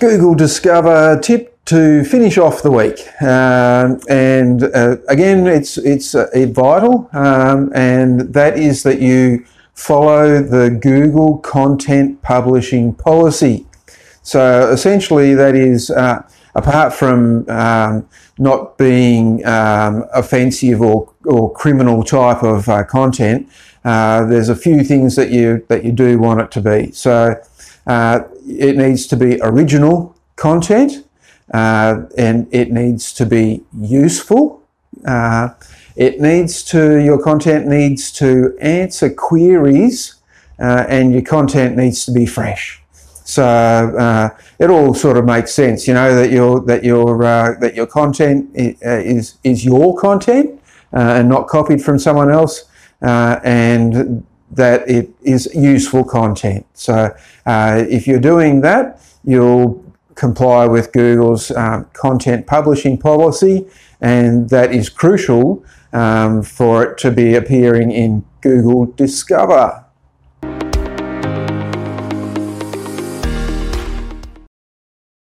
Google Discover tip to finish off the week. Um, and uh, again, it's, it's uh, vital, um, and that is that you follow the Google content publishing policy. So essentially, that is uh, apart from um, not being um, offensive or, or criminal type of uh, content, uh, there's a few things that you that you do want it to be. So uh, it needs to be original content, uh, and it needs to be useful. Uh, it needs to your content needs to answer queries, uh, and your content needs to be fresh. So uh, it all sort of makes sense, you know, that your that your uh, that your content is is your content and not copied from someone else, and that it is useful content. So uh, if you're doing that, you'll comply with Google's um, content publishing policy, and that is crucial um, for it to be appearing in Google Discover.